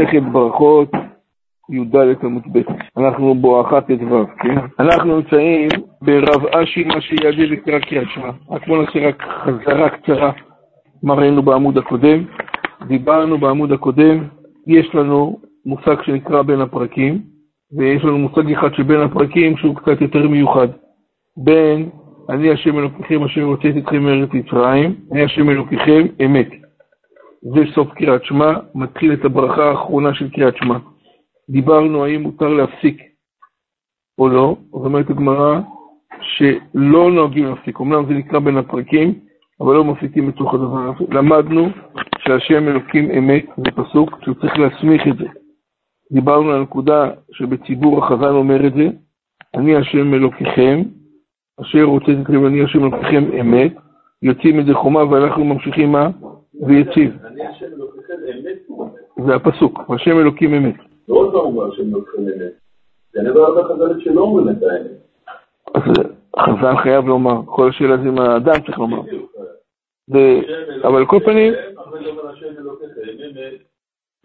מסכת ברכות, י"ד עמוד ב', אנחנו בואכה ט"ו, כן? אנחנו נמצאים ברב אשי, מה שיעדי לקרוא קריאת שמע. רק בואו נעשה רק חזרה קצרה, מה ראינו בעמוד הקודם. דיברנו בעמוד הקודם, יש לנו מושג שנקרא בין הפרקים, ויש לנו מושג אחד שבין הפרקים שהוא קצת יותר מיוחד. בין אני השם אלוקיכם אשר הוצאתי אתכם מארץ מצרים, אני השם אלוקיכם אמת. זה סוף קריאת שמע, מתחיל את הברכה האחרונה של קריאת שמע. דיברנו האם מותר להפסיק או לא, זאת אומרת הגמרא שלא נוהגים להפסיק, אמנם זה נקרא בין הפרקים, אבל לא מפסיקים בתוך הדבר הזה. למדנו שהשם אלוקים אמת, זה פסוק שהוא צריך להסמיך את זה. דיברנו על הנקודה שבציבור החזן אומר את זה, אני השם אלוקיכם, אשר רוצה אתכם אני השם אלוקיכם אמת, יוצאים מזה חומה ואנחנו ממשיכים מה? ויציב. זה הפסוק, השם אלוקים אמת. לא פעם אומר השם אלוקים אמת. זה נדבר על החז"ל שלא אומרים את האמת. אז החז"ל חייב לומר, כל השאלה זה מה האדם צריך לומר. אבל כל פנים,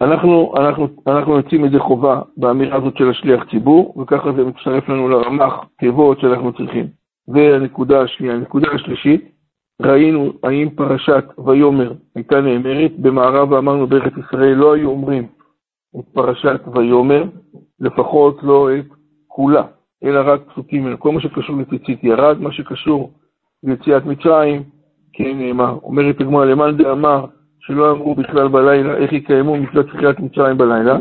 אנחנו, אנחנו, אנחנו יוצאים מזה חובה באמירה הזאת של השליח ציבור, וככה זה מצטרף לנו לרמ"ח תיבות שאנחנו צריכים. והנקודה השנייה. הנקודה השלישית, ראינו האם פרשת ויאמר הייתה נאמרת, במערב ואמרנו בארץ ישראל לא היו אומרים את פרשת ויאמר, לפחות לא את כולה, אלא רק פסוקים ממנו. כל מה שקשור לציצית ירד, מה שקשור ליציאת מצרים, כן נאמר. אומרת הגמרא למאן דאמר שלא אמרו בכלל בלילה איך יקיימו מצוות תחילת מצרים בלילה.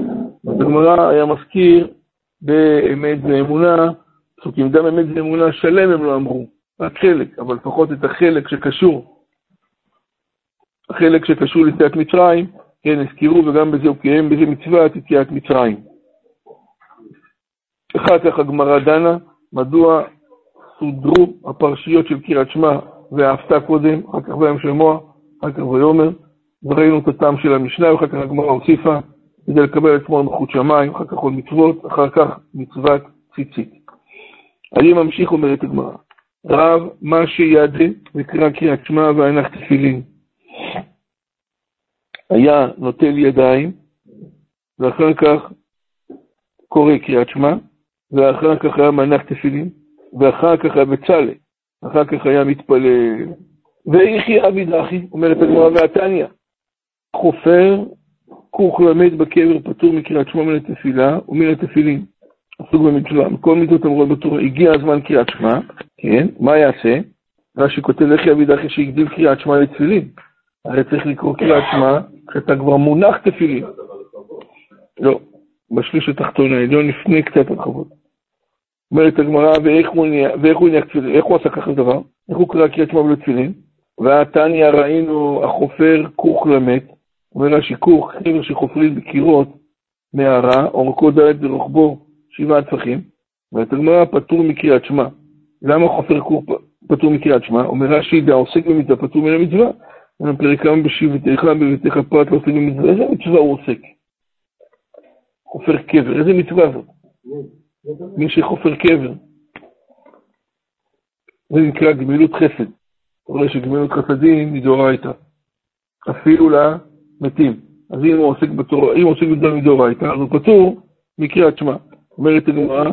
אז הגמרא היה מזכיר באמת ואמונה, פסוקים גם אמת ואמונה שלם הם לא אמרו, רק חלק, אבל לפחות את החלק שקשור, החלק שקשור ליציאת מצרים, כן, הזכירו וגם בזה הוא קיים בזה מצוות יציאת מצרים. אחר כך הגמרא דנה, מדוע סודרו הפרשיות של קריאת שמע ואהבת קודם, אחר כך ביום של מוע, אחר כך ויאמר, וראינו את הטעם של המשנה, ואחר כך הגמרא הוסיפה, כדי לקבל שמאל מלכות שמיים, אחר כך עוד מצוות, אחר כך מצוות ציצית. אני ממשיך, אומרת הגמרא, רב מה שיעדה וקרא קריאת שמע והנח תפילין. היה נוטל ידיים, ואחר כך קורא קריאת שמע, ואחר כך היה מנח תפילין, ואחר כך היה בצלאל, אחר כך היה מתפלל. ויחי אבי דחי, אומרת הגמרא והתניא, חופר כוך למד בקבר פטור מקריאת שמע מן התפילה ומן התפילין. עסוק במצווה, מכל מידות אמרות בתורה, הגיע הזמן קריאת שמע, כן, מה יעשה? רש"י כותב לכי אבי דחי שהגדיל קריאת שמע לתפילין. הרי צריך לקרוא קריאת שמע כשאתה כבר מונח תפילין. לא, בשליש התחתון העליון לפני קצת הרחבות. אומרת הגמרא, ואיך הוא הניח תפילין? איך הוא עשה ככה דבר? איך הוא קרא קריאת שמע ולתפילין? והתניא ראינו החופר כוך למת, אומר רש"י כוך, חבר שחופרים בקירות מערה, אורכו ד' ורוחבו שבעה טפחים, ואת הגמרא פטור מקריאת שמע. למה חופר כוך פטור מקריאת שמע? אומר רש"י, העוסק במצווה פטור מן המצווה. פרק כמה בשבתך, בביתך פרט לא עוסק במצווה, איזה מצווה הוא עוסק? חופר קבר, איזה מצווה זאת? מי שחופר קבר. זה נקרא גמילות חסד. אתה רואה שגמילות חסדים מדאורייתא. אפילו למתים. אז אם הוא עוסק בתורה, אם הוא עוסק בזה מדאורייתא, אז הוא פטור מקריאת שמע. אומרת הגמרא,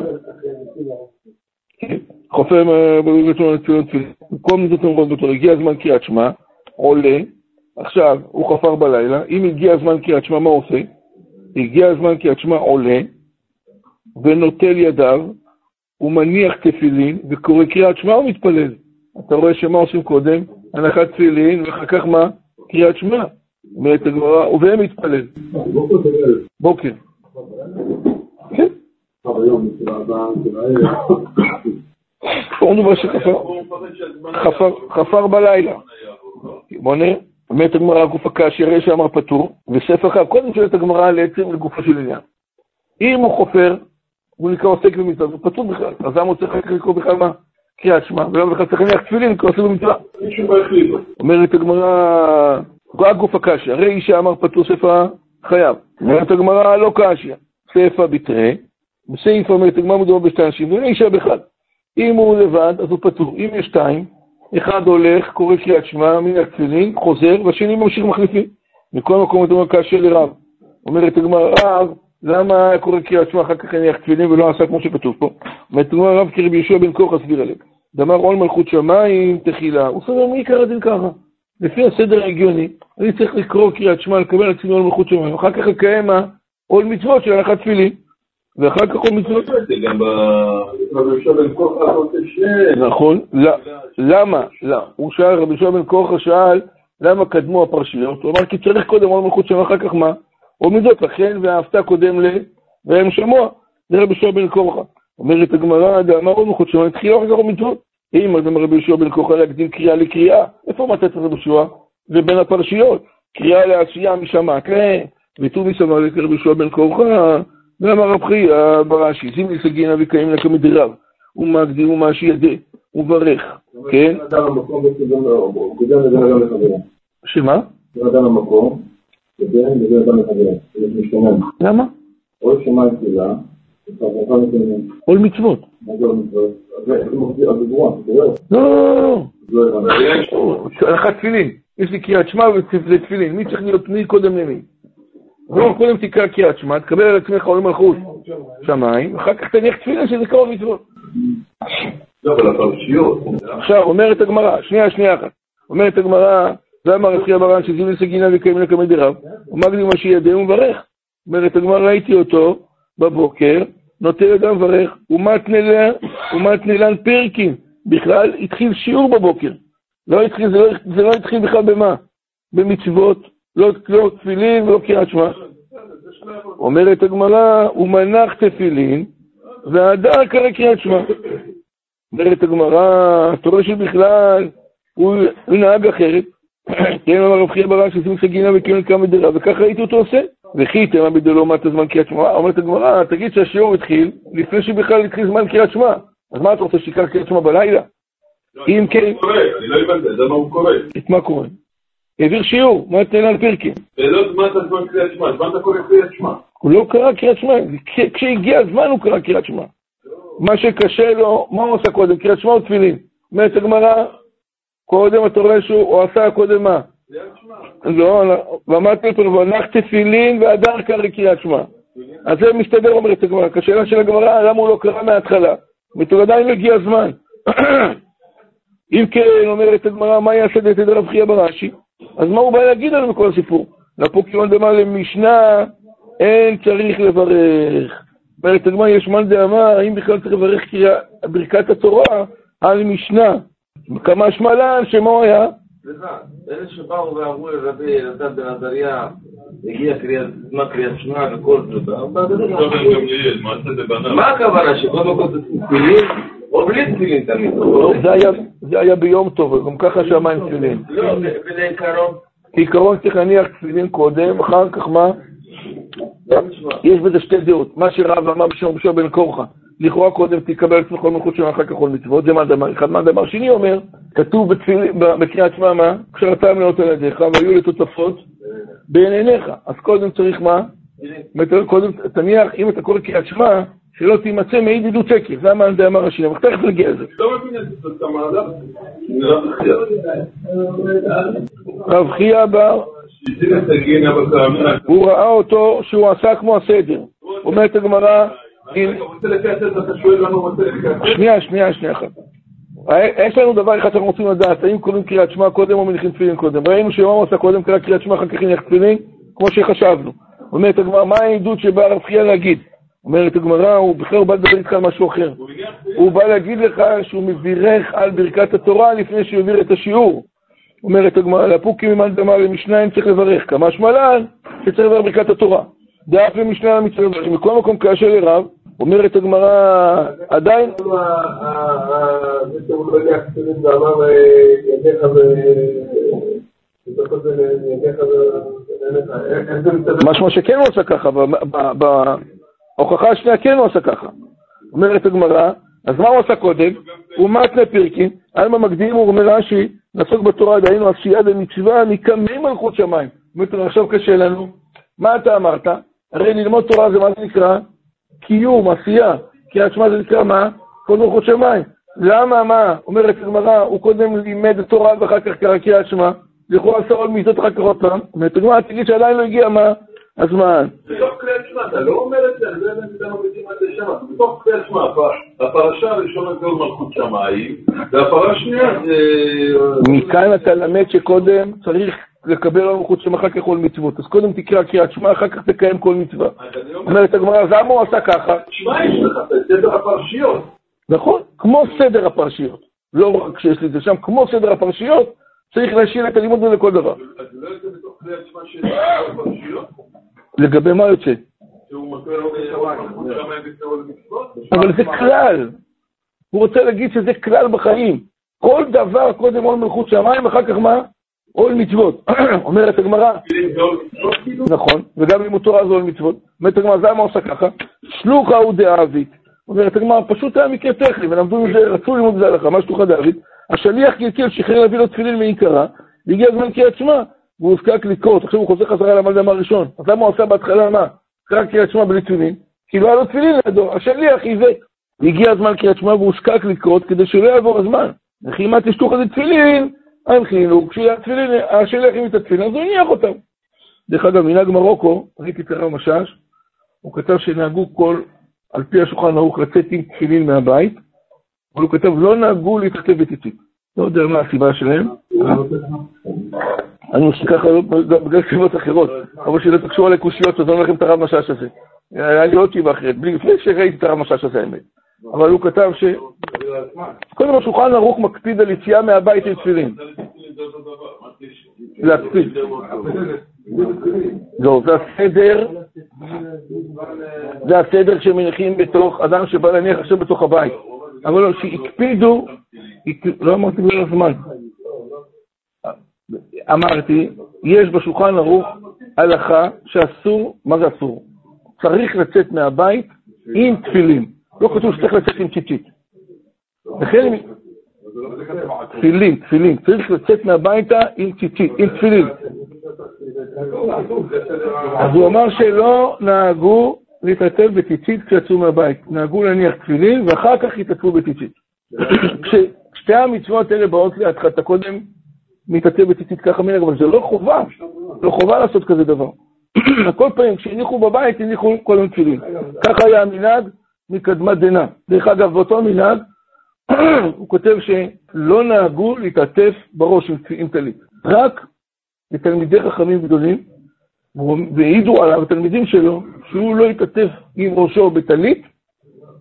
חופר ברצון לציון תפילין, במקום זאת אומרות בתורה, הגיע הזמן קריאת שמע, עולה, עכשיו הוא חפר בלילה, אם הגיע הזמן קריאת שמע, מה הוא עושה? הגיע הזמן קריאת שמע, עולה, ונוטל ידיו, הוא מניח תפילין, וקורא קריאת שמע ומתפלל. אתה רואה שמה עושים קודם? הנחת תפילין, ואחר כך מה? קריאת שמע. אומרת הגמרא, והם מתפלל. בוקר. כן. הוא דבר שחפר בלילה. בוא נראה. אומרת הגמרא, גוף הקש, הרי שאמר פטור, וספר קודם שואלת הגמרא לעצם לגופו של עניין. אם הוא חופר, הוא נקרא עוסק במצווה, הוא פטור בכלל, אז למה הוא צריך לקרוא בכלל מה? קריאת שמע, ולמה בכלל צריך להניח תפילין, כי הוא עושה במצווה. אומרת הגמרא, רק גוף הקשיא, הרי איש שאמר פטור ספר חייב. אומרת הגמרא, לא קשיא, ספר בתרה, בסעיף אומרת הגמרא מדובר בשתי אנשים, ואין אישה בכלל. אם הוא לבד, אז הוא פטור. אם יש שתיים, אחד הולך, קורא קריאת שמע, מן התפילין, חוזר, והשני ממשיך מחליפים. מכל מקום אתה אומר קשיא לרב. אומרת הגמרא, למה היה קורא קריאת שמע אחר כך הניח תפילין ולא עשה כמו שכתוב פה? אומרת הגמרא רב כרבי יהושע בן כוח הסביר עליהם. דמר עול מלכות שמיים תחילה. הוא סובר מי יקרא דין ככה? לפי הסדר ההגיוני, אני צריך לקרוא קריאת שמע, לקבל עצמי עול מלכות שמיים. אחר כך לקיים? עול מצוות של הנחת תפילין. ואחר כך עול מצוות. זה גם שני... נכון. למה? הוא שאל, רבי יהושע בן כורחה שאל, למה קדמו הפרשיות? הוא אמר כי צריך קודם עול מלכות שמיים, אחר כך מה? עול מצוות, לכן ואהבת קודם ל... והם שמוע. זה רבי יהושע בן כורחה. אומרת הגמרא, דאמר עול מלכות שמיים, תחילה אחר כך עול מצוות. אם אדם רבי יהושע בן כורחה להקדים קריאה לקריאה, איפה מצאת את רבי יהושע? זה בין הפרשיות. קריאה לעשייה משמעת ל... ותו מסמר לקרבי יהושע בן כורחה, ואמר רב חייא ברש"י, זימני סגינא וקיים לה כמדרב, ומקדים ומאשי ידה, וברך, כן? שמה? למה? עול מצוות. לא לא, לא, לא, לא. הלכת תפילין. יש לי קריאת שמע וזה תפילין. מי צריך להיות מי קודם למי? לא, קודם תקרא קריאת שמע, תקבל על עצמך עול מלכות שמיים, אחר כך תניח תפילין שזה קרוב מצוות. לא, הפרשיות. עכשיו, אומרת הגמרא, שנייה, שנייה אחת. אומרת הגמרא, למה רב חייא ברן שזימן סגינה וקיימים לקמא דרב? ומגדי מה שידע ומברך. אומרת הגמרא, ראיתי אותו בבוקר, נוטה ידם מברך, ומתנה לן פרקים. בכלל התחיל שיעור בבוקר. לא התחיל, לא, זה לא התחיל בכלל במה? במצוות, לא, לא תפילין ולא קריאת שמע. אומרת הגמרא, הוא מנח תפילין, והדר קרא קריאת שמע. אומרת הגמרא, אתה רואה שבכלל הוא נהג אחרת. כן, אמר רב חייא ברק שעושים סגינה וקיום כמה דרה, וככה ראיתי אותו עושה. וכי תמה בדלו מטה זמן קריאת שמע. אומרת הגמרא, תגיד שהשיעור התחיל לפני שבכלל התחיל זמן קריאת שמע. אז מה אתה רוצה שיקרא קריאת שמע בלילה? אם כן, קורא, אני לא הבנתי, זה מה הוא קורא. את מה קורה? העביר שיעור, מה תנהל על פרקים? זה לא זמן את הזמן קריאת שמע, זמן אתה קורא קריאת שמע. הוא לא קרא קריאת שמע, כש- כשהגיע הזמן הוא קרא קריאת שמע. מה שקשה לו, מה הוא עשה קודם? קריאת שמע או תפילין? אומרת הגמרא, קודם אתה רואה שהוא הוא עשה קודם מה? קריאת שמע. לא, לא, ואמרתי פה, והנח תפילין והדר קרא קריאת שמע. אז זה מסתדר, אומרת הגמרא. השאלה של הגמרא, למה הוא לא קרא מההתחלה? זאת אומרת, עדיין לא הגיע הזמן. אם כן, אומרת הגמרא, מה יעשה דתת רב חייא ברש"י? אז מה הוא בא להגיד לנו בכל הסיפור? לפוקיון דמר למשנה, אין צריך לברך. אומרת הגמרא, יש מאן דאמר, האם בכלל צריך לברך קריאה, ברכת התורה על משנה? כמה שמלן, שמה הוא היה? סליחה, אלה שבאו ואמרו לרבי אלעזר בן עזריה, הגיע קריאת, שמע וכל לא דבנה. מה הכוונה שקודם כל זה תפילין, או בלי תפילין תמיד? זה היה, ביום טוב, גם ככה שמיים תפילין. לא, ו- ולעיקרון, כעיקרון צריך להניח תפילין קודם, אחר כך מה? יש בזה שתי דעות. מה שרב אמר בשם רבי בן קורחה, לכאורה קודם תקבל עצמך כל מלכות שם, אחר כך כל מצוות, זה מה דבר אחד. מה דבר שני אומר, כתוב בקריאת שמע מה? קשרתם לאות על ידיך והיו לתותפות בין עיניך. אז קודם צריך מה? קודם תניח, אם אתה קורא קריאת שמע, שלא תימצא מעיד עדות שקר, זה המאן דאמר השני, אבל תכף נגיע לזה. לא רב חייא בר. הוא ראה אותו שהוא עשה כמו הסדר. אומרת הגמרא? שנייה, שנייה, שנייה אחת. יש לנו דבר אחד שאנחנו רוצים לדעת, האם קוראים קריאת שמע קודם או מניחים תפילין קודם. ראינו הוא עשה קודם קרא קריאת שמע, אחר כך הניח תפילין, כמו שחשבנו. אומרת הגמרא, מה העדות שבא הרב חייא להגיד? אומרת הגמרא, הוא בכלל הוא בא לדבר איתך על משהו אחר. הוא בא להגיד לך שהוא מבירך על ברכת התורה לפני שהוא העביר את השיעור. אומרת הגמרא, לפוקים ממאן דמר למשנה אין צריך לברך, כמה שמלן שצריך לברך ברכת התורה. דאף למשנה מצווה לברך, מכל מקום כאשר לרב, אומרת הגמרא, עדיין? משמע שכן הוא עשה ככה, בהוכחה השנייה כן הוא עשה ככה. אומרת הגמרא, אז מה הוא עשה קודם? הוא מתנה פרקין, עלמא מקדים, הוא אומר רש"י, נעסוק בתורה, דהיינו עשייה דמצווה, מקמי מלכות שמיים. אומרת לו, עכשיו קשה לנו, מה אתה אמרת? הרי ללמוד תורה זה מה זה נקרא? קיום, עשייה. קריאת שמע זה נקרא מה? כל מלכות שמיים. למה, מה? אומרת הגמרא, הוא קודם לימד תורה ואחר כך קרא קריאת שמע, לכאורה עשה עוד מיזות אחר כך עוד פעם. אומרת הגמרא, תגיד שעדיין לא הגיע מה? הזמן. בתוך קריאת שמע, אתה לא אומר את זה, אני לא יודע אם אתם מבינים מה זה שם, בתוך קריאת שמע, הפרשה הראשונה זה מלכות שמיים, והפרשה השנייה זה... מכאן אתה למד שקודם צריך לקבל מלכות שם אחר כך כל מצוות. אז קודם תקרא קריאת שמע, אחר כך תקיים כל מצווה. אז אומרת הגמרא, אז למה הוא עשה ככה? שמע יש לך, סדר הפרשיות. נכון, כמו סדר הפרשיות. לא רק שיש לי את זה שם, כמו סדר הפרשיות, צריך להשאיר את הלימוד הזה לכל דבר. אז לא יוצא בתוך קריאת שמע של הפרשיות? לגבי מה יוצא? אבל זה כלל. הוא רוצה להגיד שזה כלל בחיים. כל דבר קודם עול מלכות שמיים, אחר כך מה? עול מצוות. אומרת הגמרא, זה כאילו? נכון, וגם לימוד תורה זה עול מצוות. אומרת הגמרא, אז למה עושה ככה? שלוחה הוא דאבי. אומרת הגמרא, פשוט היה מקרה טכני, ולמדו מזה, רצו ללמוד בזה הלכה, מה שלוחה דאבי? השליח קלקל, שחרר להביא לו תפילין מעיקרה, והגיע הזמן קריאת שמע, והוא הוזכק לקרות, עכשיו הוא חוזר חזרה למלדם הראשון. אז למה הוא עשה בהתחלה מה? קרא קריאת שמע בלי תפילין? כי לא היה לו תפילין לידו, השליח עיוות. והגיע הזמן קריאת שמע והוא הוזקק לקרות כדי שלא יעבור הזמן. וכי אם תשתוך איזה תפילין, הנחילו, כשהתפילין, השליח עם את התפילין, אז הוא הניח אותם. דרך אגב, מנהג מרוקו, ראיתי את הרב משאש, הוא כתב שנהגו כל, על פי השולחן ערוך, לצאת עם תפילין מהבית, אבל הוא כתב, לא נהגו להתכתב בציצית. לא יודע מה הסיבה שלהם. אני חושב ככה גם בגלל סיבות אחרות, אבל שלא תקשור עלי קושיות, אז אני אומר לכם את הרב משאש הזה. היה לי עוד תשובה אחרת, לפני שראיתי את הרב משאש הזה, האמת. אבל הוא כתב ש... קודם השולחן ערוך מקפיד על יציאה מהבית עם תפילין. להקפיד. לא, זה הסדר, זה הסדר שמניחים בתוך, אדם שבא להניח עכשיו בתוך הבית. אבל לא, שהקפידו, הק- לא אמרתי בגלל הזמן. אמרתי, יש בשולחן ערוך הלכה שאסור, מה זה אסור? צריך לצאת מהבית עם תפילין. לא כתוב שצריך לצאת עם ציצית. לכן, תפילין, תפילין, צריך לצאת מהביתה עם ציצית, עם תפילין. אז הוא אמר שלא נהגו להתעטף בציצית כשיצאו מהבית. נהגו להניח תפילין ואחר כך התעטפו בציצית. כששתי המצוות האלה באות לידך, אתה קודם מתעטף בציצית ככה מנהג, אבל זה לא חובה. לא חובה לעשות כזה דבר. על כל פעמים, כשהניחו בבית, הניחו כל היום תפילין. ככה היה המנהג מקדמת דנא. דרך אגב, באותו מנהג, הוא כותב שלא נהגו להתעטף בראש עם טלית. רק לתלמידי חכמים גדולים, והעידו עליו התלמידים שלו, שהוא לא התעטף עם ראשו בטלית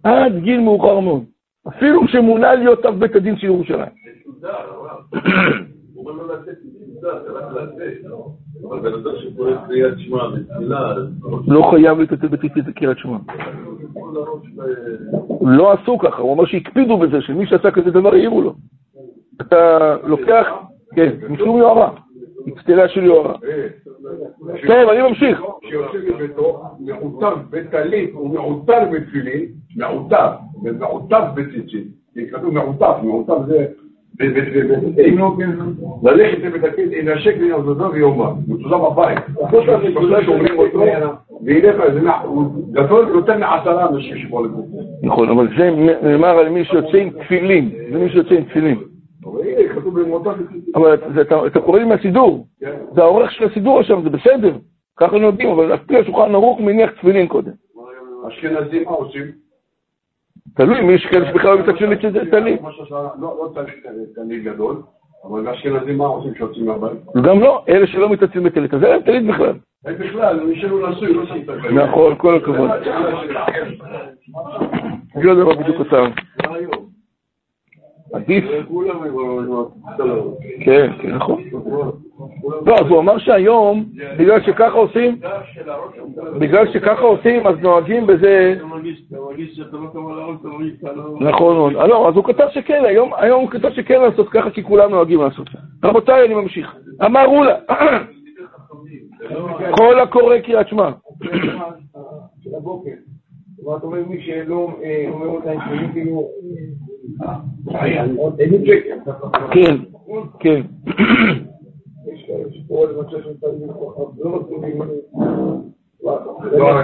עד גיל מאוחר מאוד. אפילו כשמונה להיות אב בית הדין של ירושלים. אומר לו לצאת זה רק לצאת. אבל בן אדם שקורא קריאת שמע בתפילה, לא חייב להתעטף בציצית בקריאת שמע. לא עשו ככה, הוא אמר שהקפידו בזה, שמי שעשה כזה דבר העירו לו. אתה לוקח, כן, משום יוהרה, אצטלה של יוהרה. כן, אני ממשיך. שיוצא מביתו, מעוטר בטלית ומעוטר בתפילין, מעוטר, ומעוטר בציצית. כי כתוב מעוטר, מעוטר זה... ב- ב- ב- ללכת לבית הכלא, ינשק לעזוזו ויאמר, מצוזר בבית. פשוט שומרים אותו, וילך, זה מה- הוא גדול יותר מעשרה אנשים שבאו לפה. נכון, אבל זה נאמר על מי שיוצא עם תפילין, זה מי שיוצא עם תפילין. אבל אתה- קורא לי מהסידור, כן. זה העורך של הסידור עכשיו, זה בסדר, ככה נוהגים, אבל על פי השולחן ערוך מניח תפילין קודם. אשכנזים מה עושים? תלוי, מי יש כאלה שבכלל מצד טלית. מה שעשה- לא לא תלמיד גדול, אבל באשכנזים מה עושים כשיוצאים מהבית? וגם לא, אלה שלא מתעצים בטלית, אז אין להם טלית בכלל. אין בכלל, מי שלא נשוי, לא שם הכללים. נכון, כל הכבוד. אני לא יודע מה בדיוק אותם. עדיף. כן, כן, נכון. לא, אז הוא אמר שהיום, בגלל שככה עושים, בגלל שככה עושים, אז נוהגים בזה, אתה מרגיש אתה מרגיש שאתה לא קרוב לארץ, אתה מרגיש שאתה לא... נכון מאוד. אה, לא, אז הוא כתב שכן, היום הוא כתב שכן לעשות ככה, כי כולם נוהגים לעשות. רבותיי, אני ממשיך. אמר רולה, כל הקורא קריאת שמע. כלומר, אתה אומר, מי שלא אה, אומר אותה כאילו... שקר. כן, כן. יש כאלה שקורא למצב של תלמיד חכם, לא. לא,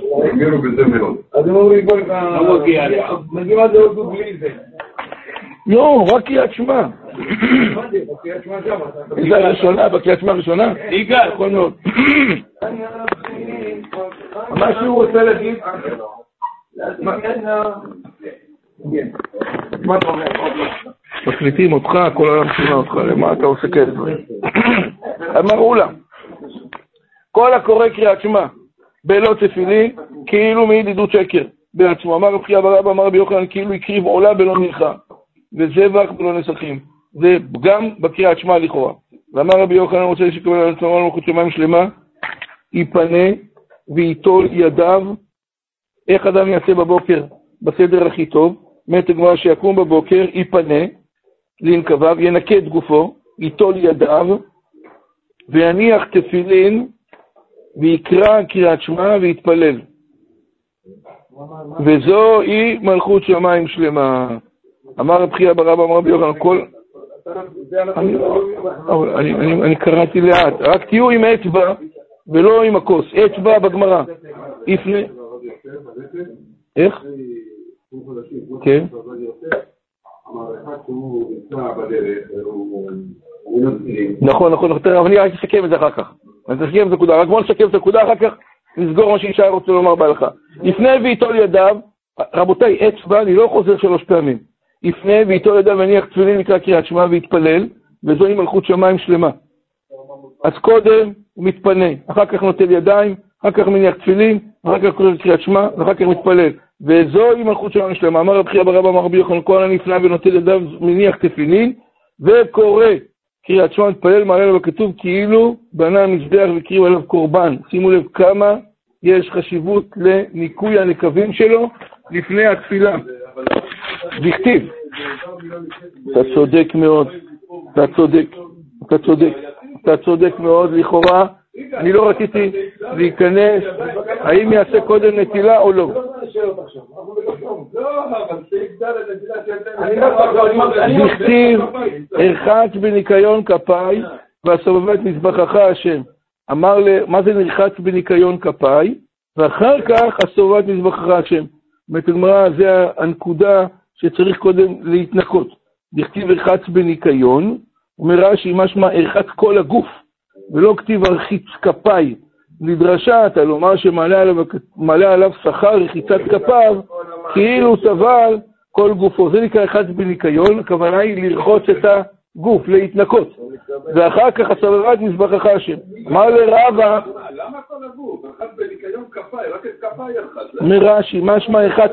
שלהם. הגבירו בזה מאוד. אז הם אומרים, בואי, לא מגיע לי. מגיעים עד להודו בלי זה. לא, רק קריאת שמע. איזה הראשונה, בקריאת שמע הראשונה? יגאל. נכון מאוד. מה שהוא רוצה להגיד? מה אתה אומר? מקליטים אותך, כל העולם שומע אותך, למה אתה עושה כאלה דברים? אמרו לה, כל הקורא קריאת שמע בלא תפילין, כאילו מעיד עדות שקר בעצמו. אמר רב חייא ברבא, אמר רבי יוחנן, כאילו הקריב עולה בלא מנחה, וזבח בלא נסכים. זה גם בקריאת שמע לכאורה. ואמר רבי יוחנן, רוצה שיקבל על עצמו מלכות שמיים שלמה, ייפנה וייטול ידיו. איך אדם יעשה בבוקר בסדר הכי טוב? מת הגמרא שיקום בבוקר, ייפנה, לנקביו, ינקה את גופו, ייטול ידיו, ויניח תפילין, ויקרא קריאת שמע ויתפלל. וזו היא מלכות שמיים שלמה. אמר רב חייא ברבא, אמר רבי יוחנן, כל... אני, אבל אני, קראתי לאט, רק תהיו עם אצבע ולא עם הכוס, אצבע בגמרא. איך? כן. אמר אחד נכון, נכון, נכון, אבל אני רק אסכם את זה אחר כך. אני אסכם את הנקודה, רק בוא נסכם את הנקודה, אחר כך נסגור מה שישי רוצה לומר בהלכה. יפנה וייטול ידיו, רבותיי, אצבע, אני לא חוזר שלוש פעמים. יפנה וייטול ידיו ויניח תפילין לקרוא קריאת שמע ויתפלל, וזוהי מלכות שמיים שלמה. אז קודם הוא מתפנה, אחר כך נוטל ידיים, אחר כך מניח תפילין, אחר כך קורא קריאת שמע, ואחר כך מתפלל. וזוהי מלכות שמיים שלמה. אמר רבי חייא ברבא, אמר רבי יוחנן, כל הנפלא ונוטל ידיו, מניח תפילין, וקורא קריאת שמע מתפלל מעלה עליו הכתוב כאילו בנה מזבח והקריב עליו קורבן. שימו לב כמה יש חשיבות לניקוי הנקבים שלו לפני התפילה. דכתיב. אתה צודק מאוד, אתה צודק, אתה צודק, אתה צודק מאוד לכאורה. אני לא רציתי להיכנס, האם יעשה קודם נטילה או לא. דכתיב, הרחץ בניקיון כפיי והסובב את מזבחך השם. אמר ל... מה זה נרחץ בניקיון כפיי? ואחר כך הסובב את מזבחך השם. אומרת הגמרא, זה הנקודה שצריך קודם להתנקות. דכתיב הרחץ בניקיון, אומר רש"י, משמע הרחץ כל הגוף, ולא כתיב הרחיץ כפיי. לדרשה, אתה לומר שמעלה עליו, עליו שכר רחיצת כפיו, כאילו טבל כל גופו. זה נקרא אחד בניקיון, הכוונה היא לרחוץ את הגוף, להתנקות. ואחר כך הסבבת מזבחך השם. אמר לרבה, למה כל הגוף? אחד בניקיון כפיי, רק את כפיי אחד. אומר רש"י, משמע אחד,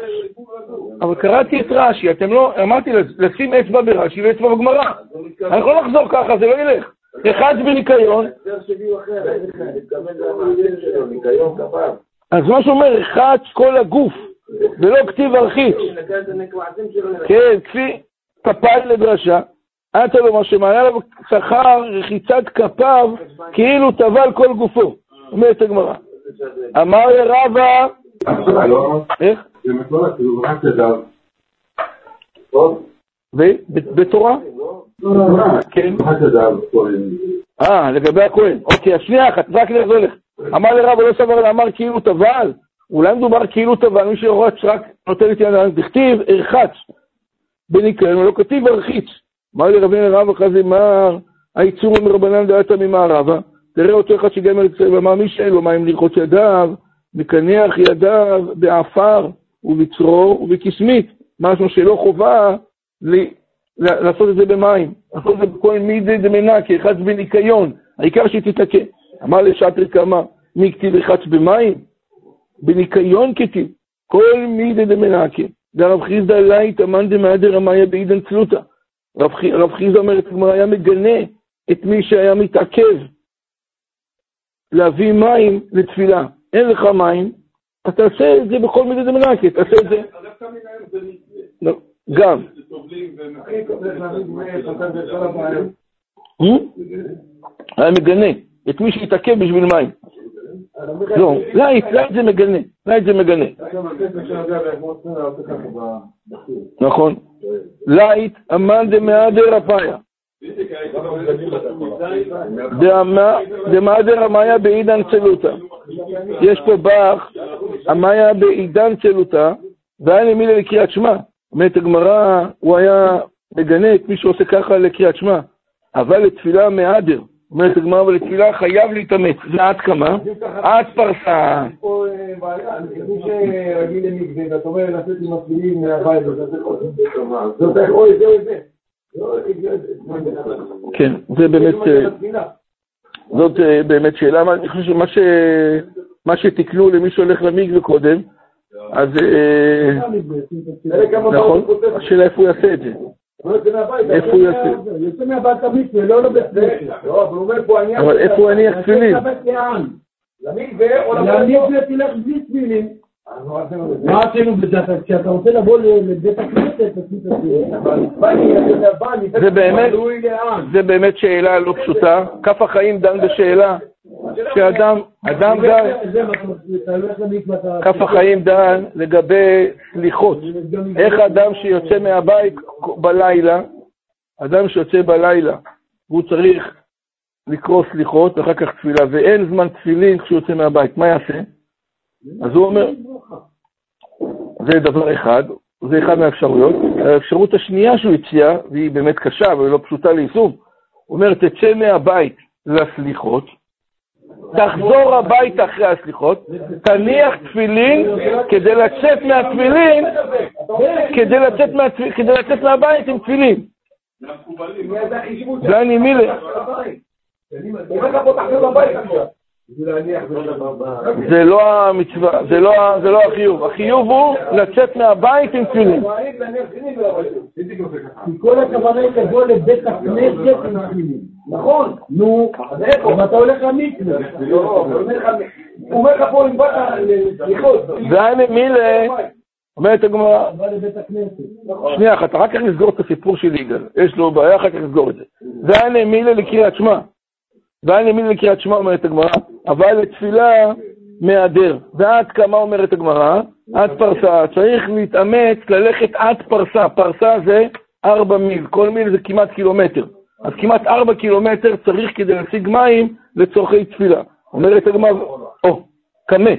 אבל קראתי את רש"י, אתם לא, אמרתי לשים אצבע ברש"י ואצבע בגמרא. אני יכול לחזור ככה, זה לא ילך. אחד בניקיון, אז מה שאומר, רחץ כל הגוף, ולא כתיב ארחיץ. כן, כפי כפיי לדרשה, אתה לומר שמעלה עליו שכר רחיצת כפיו, כאילו טבל כל גופו. אומרת הגמרא. אמר לרבה, איך? זה אה, לגבי הכהן. אוקיי, אז שנייה אחת, רק זה הולך. אמר לרב, לא סבר, אמר כאילו טבל. אולי מדובר כאילו טבל, מי שרץ רק נותן את ידיים, דכתיב, ארחץ. בניקיון, ולא כתיב ארחיץ. אמר לי רבי רב זה, אמר, הייצור מרבנן דעתה ממערבה, תראה אותו אחד שגם ישראל, ואמר מי שאין לו מים לרחוץ ידיו, מקנח ידיו בעפר ובצרור ובקסמית, משהו שלא חובה לעשות את זה במים, לעשות את זה בכל מידי דמנקה, אחד בניקיון, העיקר שתתקה. אמר לשטר כמה, מי כתיב לחץ במים? בניקיון כתיב, כל מידי דמנקה. דרב חיסדא לית אמן דמאדר רמיה בעידן צלותא. רב חי- רב חיסדא אומר, הגמרא היה מגנה את מי שהיה מתעכב להביא מים לתפילה. אין לך מים, אז תעשה את זה בכל מיני דמנקה, תעשה את זה. גם. סובלים ו... אני צריך להבין מה יש לך בכל הבעיות. Hmm? היה מגנה את מי שהתעכב בשביל מים. לא, לייט, לייט זה מגנה, לייט זה מגנה. נכון. לייט אמן דמאדר רפאיה. דמאדר המאיה בעידן צלותא. יש פה באך, המאיה בעידן צלותא, והיה למילה לקריאת שמע. אומרת הגמרא, הוא היה מגנה את מי שעושה ככה לקריאת שמע, אבל לתפילה מהדר. אומרת הגמרא, אבל לתפילה חייב להתאמץ. זה עד כמה? עד פרסה. יש פה אה, בעיה, מי שרגיל למקווה, ואתה אומר לצאת עם התפילין מהבית, זה זה. לא. כן, זה באמת, אה. זאת אה, באמת שאלה, אני חושב שמה שתיקנו למי שהולך למקווה קודם, אז אה, נכון. השאלה איפה הוא יעשה את זה. איפה הוא יעשה? יוצא מהבית המקווה, לא לבית. לא, אבל פה העניין... אבל איפה הוא יניח תפילין? למקווה או למקווה תלך בלי תפילין. מה עשינו בזה? מה עשינו? אתה- כשאתה רוצה לבוא לבית הכנסת, תעשי את זה. זה באמת שאלה לא פשוטה. כף החיים דן בשאלה שאדם, אדם דן. כף החיים דן לגבי סליחות. איך אדם שיוצא מהבית בלילה, אדם שיוצא בלילה, והוא צריך לקרוא סליחות ואחר כך תפילה, ואין זמן תפילין כשהוא יוצא מהבית, מה יעשה? אז הוא אומר, זה דבר אחד, זה אחד מהאפשרויות. האפשרות השנייה שהוא הציע, והיא באמת קשה ולא פשוטה ליישום, הוא אומר, תצא מהבית לסליחות, תחזור הביתה אחרי הסליחות, תניח תפילין כדי לצאת מהתפילין, כדי לצאת, מהתפ... כדי לצת מהבית עם תפילין. זה החשיבות של ואני מילה. להניח זה לא המצווה, זה לא, זה לא החיוב. החיוב הוא לצאת מהבית עם תפילין. כי כל הכוונה היא לבוא לבית הכנסת עם תפילין. נכון. נו, אז איפה? אבל אתה הולך למקווה. לא, הוא אומר לך- פה אם באת לסליחות. ואני מילה, אומרת הגמרא, הכנסת. שנייה אחת, אחר כך נסגור את הסיפור של יגאל. יש לו בעיה, אחר כך נסגור את זה. ואני מילה לקריאת שמע. ואני מילה לקריאת שמע, אומרת הגמרא, אבל לתפילה מהדר. ועד כמה אומרת הגמרא? עד פרסה. צריך להתאמץ ללכת עד פרסה. פרסה זה ארבע מיל, כל מיל זה כמעט קילומטר. אז כמעט ארבע קילומטר צריך כדי להשיג מים לצורכי תפילה. אומרת הגמרא, או, קמה.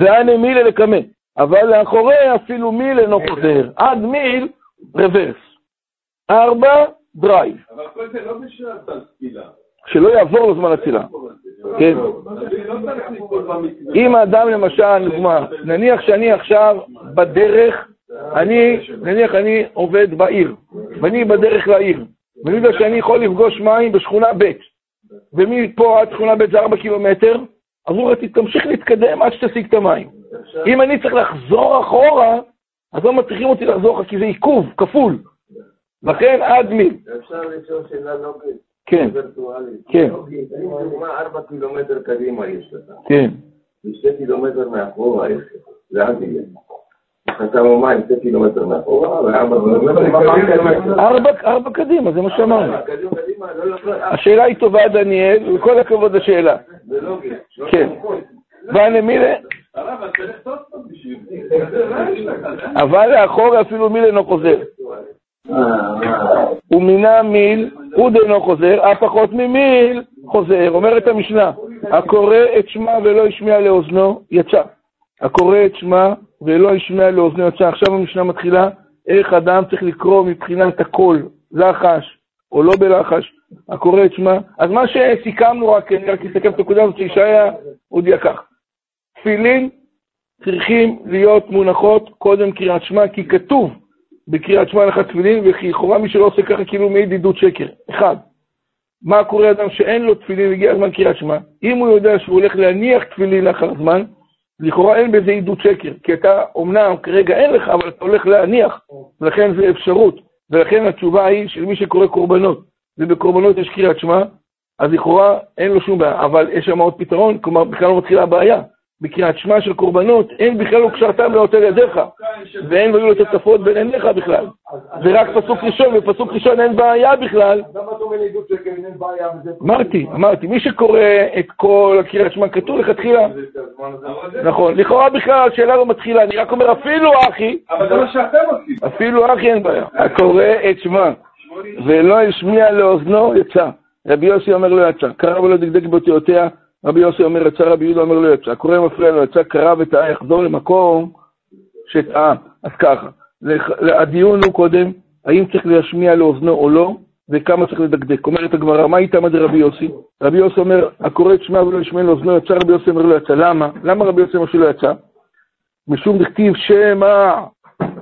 והני מילי לקמיה. אבל לאחוריה אפילו מיל אינו חוזר. עד מיל, reverse. ארבע, drive. אבל כל זה לא בשביל התפילה. שלא יעבור לו זמן התפילה. כן. לא. אם האדם למשל, דוגמה, נניח שאני עכשיו בדרך, אני, נניח אני עובד בעיר, ואני בדרך לעיר, ואני יודע שאני יכול לפגוש מים בשכונה ב', ומפה עד שכונה ב' זה 4 קילומטר, אז הוא תמשיך להתקדם עד שתשיג את המים. אם אני צריך לחזור אחורה, אז לא מצליחים אותי לחזור אחורה, כי זה עיכוב, כפול. לכן עד מיל. אפשר לשאול שאלה לוגית, כן. כן, לדוגמה ארבע קילומטר קדימה יש לך, כן. ושתי קילומטר מאחורה יש לך, לאן תהיה? ארבע, קדימה, זה מה שאמרנו. קדימה, לא יכול... השאלה היא טובה, דניאל, וכל הכבוד לשאלה. זה לוגי. כן. בשביל זה. אבל לאחור אפילו מיל אינו חוזר. ומינה מיל, עוד אינו חוזר, אף פחות ממיל חוזר. אומרת המשנה, הקורא את שמה ולא השמיע לאוזנו, יצא. הקורא את שמה ולא השמיע לאוזנו, יצא. עכשיו המשנה מתחילה, איך אדם צריך לקרוא מבחינת הקול, לחש או לא בלחש, הקורא את שמה. אז מה שסיכמנו, רק, אני רק אסכם את הנקודה הזאת, שישעיה הודיע כך. תפילין צריכים להיות מונחות קודם קריאת שמע, כי כתוב בקריאת שמע לך תפילין, וכי לכאורה מי שלא עושה ככה כאילו מעיד עדות שקר. אחד, מה קורה אדם שאין לו תפילין והגיע הזמן קריאת שמע? אם הוא יודע שהוא הולך להניח תפילין לאחר זמן, לכאורה אין בזה עדות שקר, כי אתה אומנם כרגע אין לך, אבל אתה הולך להניח, ולכן זה אפשרות. ולכן התשובה היא של מי שקורא קורבנות, ובקורבנות יש קריאת שמע, אז לכאורה אין לו שום בעיה, אבל יש שם עוד פתרון, כלומר בכלל לא מתחילה הבעיה. בקריאת שמע של קורבנות, אין בכלל וקשרתם לאותו ידיך, ואין והיו לו תוספות בין עיניך בכלל. זה רק פסוק ראשון, בפסוק ראשון אין בעיה בכלל. אמרתי, אמרתי, מי שקורא את כל הקריאת שמע כתוב לכתחילה, נכון, לכאורה בכלל השאלה לא מתחילה, אני רק אומר אפילו אחי. אפילו אחי אין בעיה, הקורא את שמע ולא השמיע לאוזנו יצא. רבי יוסי אומר לא יצא, קרא ולא דקדק באותיותיה, רבי יוסי אומר יצא, רבי יהודה אומר לא יצא, הקורא מפריע לו יצא, קרא וטעה, יחזור למקום שטעה. אז ככה, הדיון הוא קודם, האם צריך להשמיע לאוזנו או לא, וכמה צריך לדקדק. אומרת הגמרא, מה איתמא דרבי יוסי? רבי יוסי אומר, הקורא את שמע ולא ישמע לאוזנו יצא, רבי יוסי אומר לא יצא. למה? למה רבי יוסי אומר שלא יצא? משום דכתיב שמע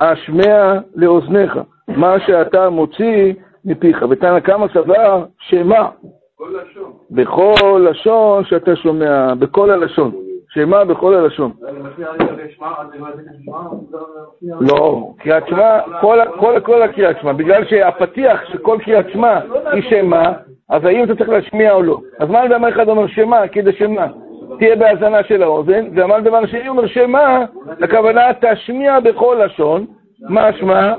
השמע לאוזניך, מה שאתה מוציא מפיך. ותנא קמא סבר שמע בכל לשון שאתה שומע, בכל הלשון. שמע בכל הלשון. לא, קריאת שמע, כל, הקריאת שמע, בגלל שהפתיח של כל קריאת שמע היא שמע, אז האם אתה צריך להשמיע או לא. אז מה דבר אחד אומר שמע, כדי שמע, תהיה בהאזנה של האוזן, ומה דבר שני אומר שמע, הכוונה תשמיע בכל לשון, משמע,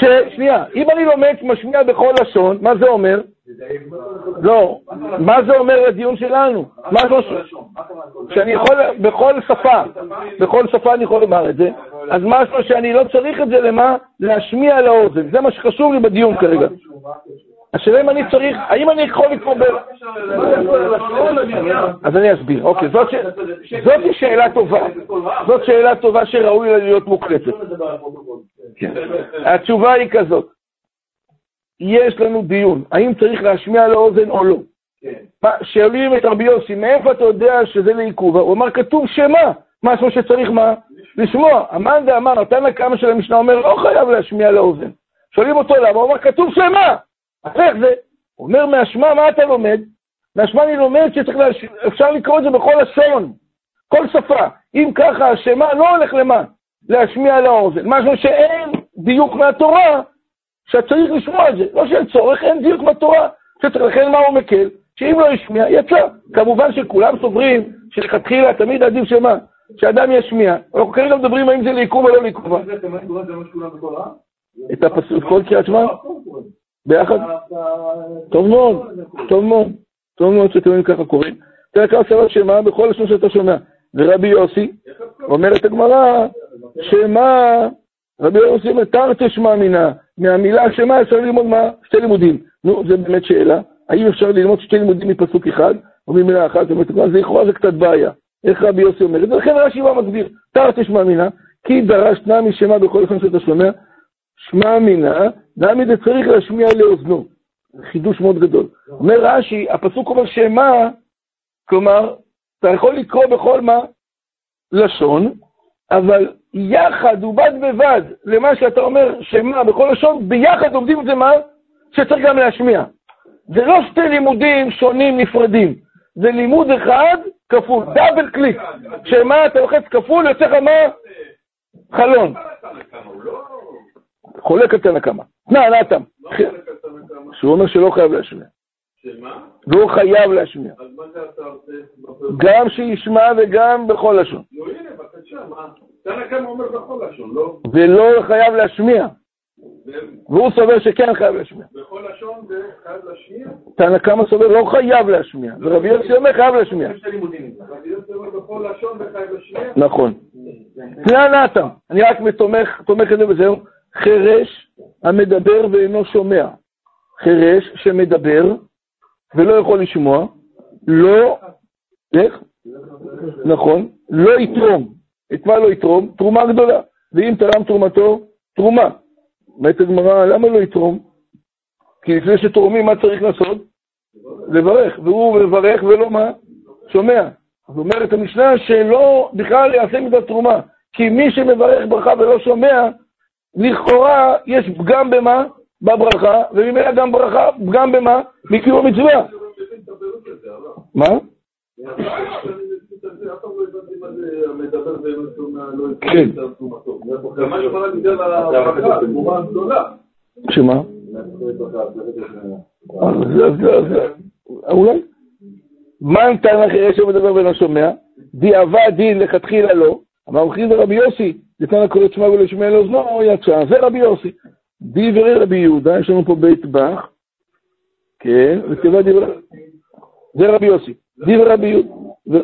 ש... שנייה, אם אני לומד משמיע בכל לשון, מה זה אומר? לא, מה זה אומר לדיון שלנו? מה זה שאני יכול, בכל שפה, בכל שפה אני יכול לומר את זה, אז משהו שאני לא צריך את זה למה? להשמיע לאוזן, זה מה שחשוב לי בדיון כרגע. השאלה אם אני צריך, האם אני יכול ב... אז אני אסביר, אוקיי, זאת שאלה טובה, זאת שאלה טובה שראוי לה להיות מוקלטת. כן. התשובה היא כזאת, יש לנו דיון, האם צריך להשמיע לאוזן או לא. שואלים את רבי יוסי, מאיפה אתה יודע שזה לעיכוב? הוא אמר, כתוב שמה, משהו שצריך מה? לשמוע. המאן דאמר, נתן כמה של המשנה אומר, לא חייב להשמיע לאוזן. שואלים אותו למה, הוא אומר, כתוב שמה. אז איך זה? הוא אומר, מהשמע מה אתה לומד? מהשמע אני לומד שאפשר לקרוא את זה בכל לשון, כל שפה. אם ככה, השמה לא הולך למה? להשמיע לאוזן. משהו שאין דיוק מהתורה, שצריך לשמוע את זה. לא שאין צורך, אין דיוק בתורה. שצריך, לכן מה הוא מקל? שאם לא ישמיע, יצא. כמובן שכולם סוברים שלכתחילה תמיד עדיף שמה? שאדם ישמיע. אנחנו כרגע מדברים האם זה לעיכוב או לא לעיכוב. את הפסוק, כל קריאת שמע? ביחד? טוב מאוד, טוב מאוד. טוב מאוד שאתם יודעים ככה קוראים. תראה כמה שמה בכל לשון שאתה שומע. ורבי יוסי, אומרת הגמרא, שמה, רבי יוסי אומר, תרתי שמע מינה, מהמילה שמה אפשר ללמוד מה? שתי לימודים. נו, זו באמת שאלה. האם אפשר ללמוד שתי לימודים מפסוק אחד, או ממילה אחת? זה לכאורה זה קצת בעיה. איך רבי יוסי אומר את זה? לכן רש"י בא מסביר, תרתי שמע מינה, כי דרשת נמי שמה בכל לשון שאתה שומע, שמע מינה, נמי זה צריך להשמיע לאוזנו. חידוש מאוד גדול. אומר רש"י, הפסוק אומר שמה, כלומר, אתה יכול לקרוא בכל מה? לשון, אבל יחד ובד בבד למה שאתה אומר שמה בכל לשון, ביחד עומדים את זה מה? שצריך גם להשמיע. זה לא שתי לימודים שונים נפרדים, זה לימוד אחד כפול, דאבל קליק. שמה אתה לוחץ כפול, יוצא לך מה? חלון. חולק על תנא קמא. תנא, נתם. שהוא אומר שלא חייב להשמיע. והוא חייב להשמיע. גם שישמע וגם בכל לשון. נו הנה, בבקשה, מה? תנא כמה אומר בכל לשון, לא? ולא חייב להשמיע. והוא סובר שכן חייב להשמיע. בכל לשון וחייב להשמיע? תנא קמא סובר לא חייב להשמיע, ורבי יוסי אומר חייב להשמיע. רבי יוסי אומר בכל לשון וחייב להשמיע? נכון. תנא נתן, אני רק תומך את זה וזהו. חירש המדבר ואינו שומע. חירש שמדבר ולא יכול לשמוע, לא, איך? נכון, לא יתרום. את מה לא יתרום? תרומה גדולה. ואם תרם תרומתו, תרומה. אומרת הגמרא, למה לא יתרום? כי לפני שתורמים, מה צריך לעשות? לברך. והוא מברך ולא מה? שומע. אז אומרת המשנה שלא בכלל יעשה מידת תרומה. כי מי שמברך ברכה ולא שומע, לכאורה יש פגם במה? בברכה, וממילא גם ברכה, פגם במה? בקיום המצווה. מה? כן. שמה? אולי? מה אם טען אחרי שמדבר ולא שומע? דיעבד דין לכתחילה לא. אמר רבי יוסי, נתן הקורא שמע ולא שומע לאוזנו, יצא, זה רבי יוסי. דברי רבי יהודה, יש לנו פה בית בח, כן, וכתיבה דברי, זה רבי יוסי, דברי רבי יהודה,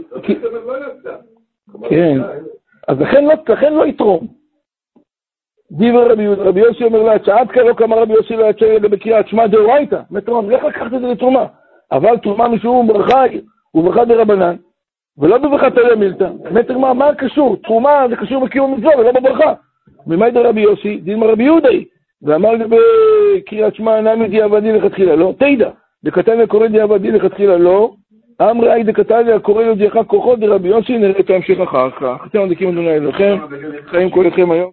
כן, אז לכן לא, לא יתרום. דברי רבי יהודה, רבי יוסי אומר לה, עד כאן לא כמה רבי יוסי לא יצא לגבי קריאת שמע דאורייתא, מטרום, איך לקחת את זה לתרומה? אבל תרומה משום ברכה היא, וברכה דרבנן, ולא בברכה תלם מילתא. מטר מה, מה קשור? תרומה זה קשור בקיום מצווה ולא בברכה. ממאי דרבי יוסי, דין רבי יהודה היא. ואמר לי בקריאת שמע, נמי דיעבדי לכתחילה לא, תדע, דקתן הקורא דיעבדי לכתחילה לא, אמרי דקתן הקורא להודיעך כוחו דרבי יוסי, נראה את ההמשך אחר כך. אתם מדליקים אדוני אלוהיכם, חיים כל אתכם היום.